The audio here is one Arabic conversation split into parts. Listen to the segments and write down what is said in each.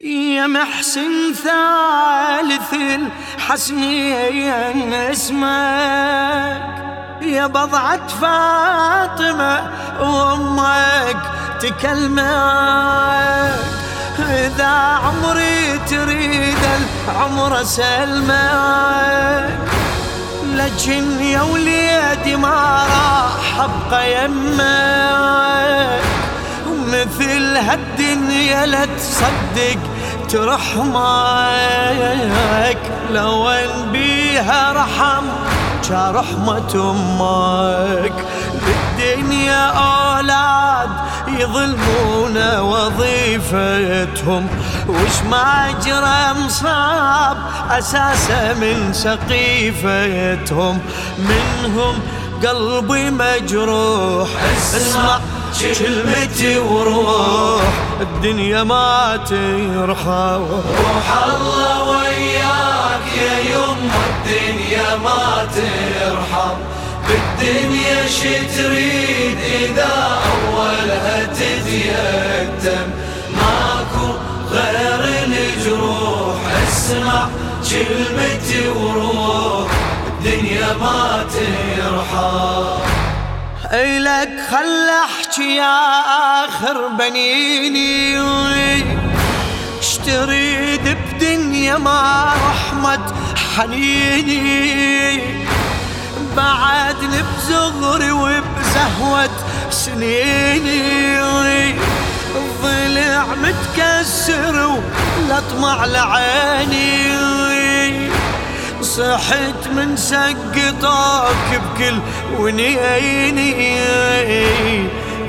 يا محسن ثالث الحسنين اسمك. يا بضعة فاطمة وأمك تكلمك. إذا عمري تريد العمر سلمك لكن يا وليدي ما راح أبقى يمك. مثل هالدنيا لا تصدق ترحمك لو ان بيها رحم رحمة أمك. بالدنيا أولاد يظلمون وظيفتهم وش ما جرى مصاب أساسا من سقيفتهم. منهم قلبي مجروح اسمع. كلمتي وروح الدنيا ما ترحم. روح الله وياك يا يم الدنيا ما ترحم. بالدنيا شي تريد إذا أولها تتيتم. ماكو غير الجروح اسمع كلمتي وروح. الدنيا ما ترحم. إلك خل أحكي يا آخر بنيني. اشتريد بدنيا ما رحمة حنيني. بعدني بزغري وبزهوة سنيني. الضلع متكسر ولطمع لعيني. صحت من سقطك بكل ونيني.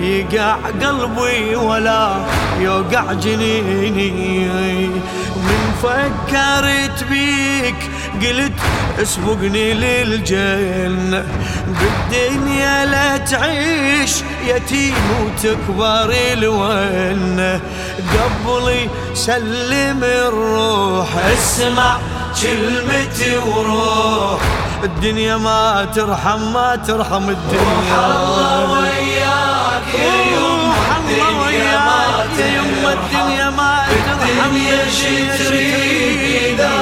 يقع قلبي ولا يوقع جنيني. من فكرت بيك قلت اسبقني للجنة. بالدنيا لا تعيش يتيم وتكبر الونة. قبلي سلم الروح اسمع. كلمتي وروح. الدنيا ما ترحم ما ترحم الدنيا. الله وياك يا يوم الدنيا ما ترحم. الدنيا ما ترحم الدنيا شي تريد إذا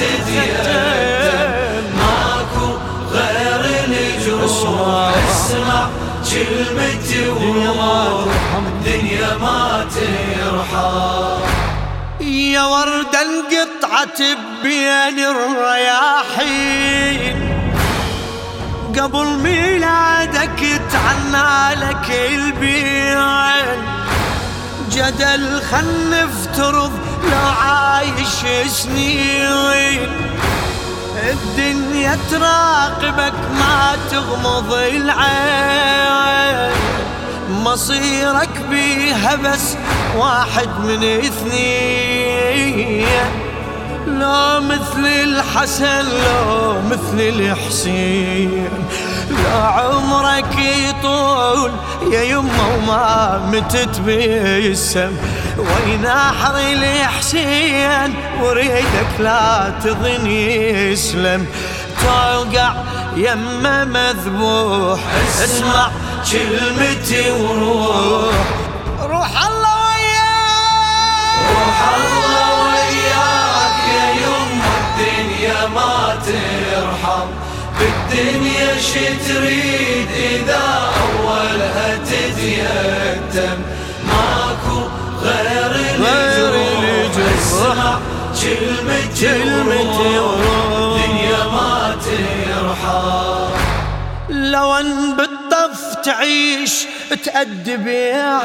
تتيتم ماكو غير الجروح اسمع. كلمتي وروح. الدنيا ما ترحم. يا وردة انقطعت بين الرياحين. قبل ميلادك تعنى لك البيان جدل خل نفترض لو عايش سنين. الدنيا تراقبك ما تغمض العين. مصيرك بيها بس واحد من اثنين. لا مثل الحسن لا مثل الحسين. لا عمرك يطول يا يما وما متت بيسم وين احري الحسين؟ وريدك لا تظن يسلم. توقع يما مذبوح اسمع كلمتي وروح. روح الله. شي تريد إذا أولها تتيتم. ماكو غير الجروح اسمع كلمتي وروح الدنيا ما ترحم. لو أن بالطف تعيش تأدب يا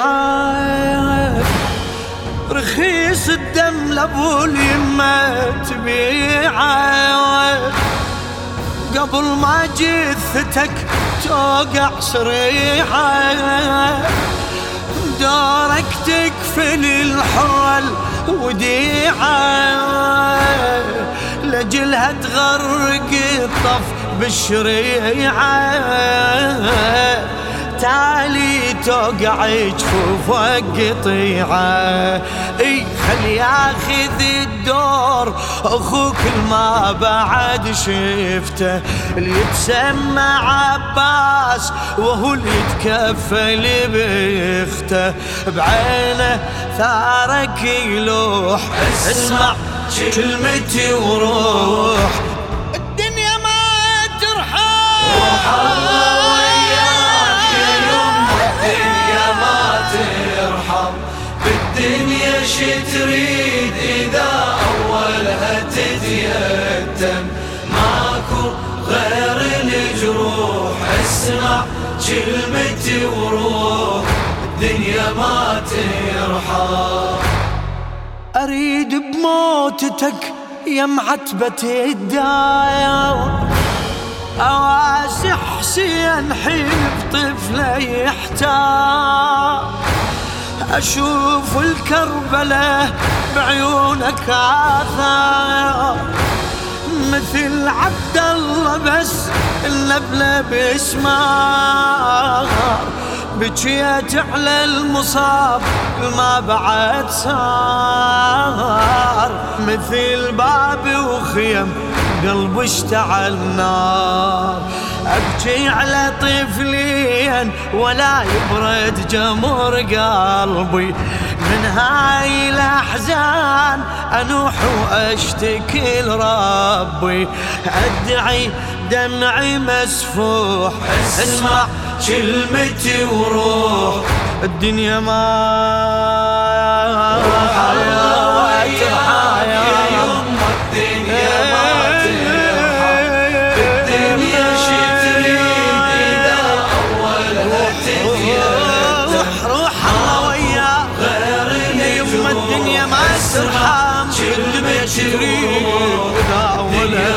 رخيص الدم لأبو اليمة تبيعه. قبل ما جثتك توقع صريحة. دورك تكفل الحرة الوديعة لجلها تغرق الطف بالشريعة. تالي توقع جفوف قطيعة إي خل ياخذ الدور أخوك ما بعد شفته. اللي يتسمى عباس وهو اللي يتكفل بيخته. بعينه ثارك يلوح اسمع كلمتي وروح. الدنيا ما ترحم. شي تريد إذا أولها تتيتم. ماكو غير الجروح اسمع كلمتي وروح. الدنيا ما ترحم. أريد بموتتك يا معتبة الداير أواسي حسين حيب طفله يحتار. أشوف الكربلة بعيونك آثار مثل عبد الله بس النبلة بسمار بجيت على المصاب ما بعد صار. مثل باب وخيم قلب اشتعل نار. أبكي على طفلين ولا يبرد جمر قلبي. من هاي الأحزان أنوح وأشتكي لربي. أدعي دمعي مسفوح أسمع كلمتي وروح. الدنيا ما الدنيا ما ترحم كلمة تريد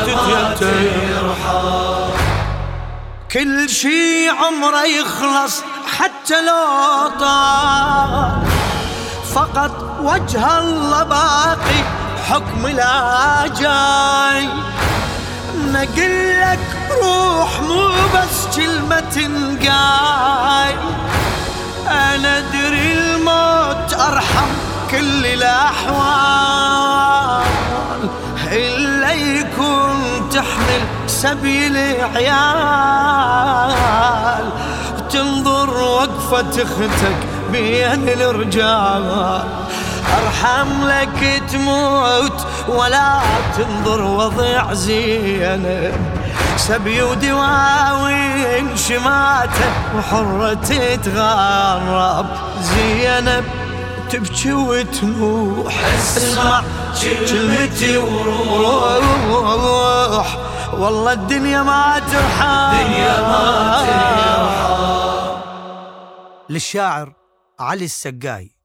تتيتم كل شي عمره يخلص حتى لو طال. فقط وجه الله باقي حكم لا جاي. نقلك روح مو بس كلمة تنقاي أنا أدري الموت أرحم كل الأحوال إلا يكون تحمل سبيل عيال. تنظر وقفة أختك بين الرجال. أرحم لك تموت ولا تنظر وضع زينب. سبي ودواوين شماته وحرة تتغرب زينب تبكي وتنوح اسمع كلمتي وروح. روح والله الدنيا ما ترحم. الدنيا ما ترحم. للشاعر علي السقاي.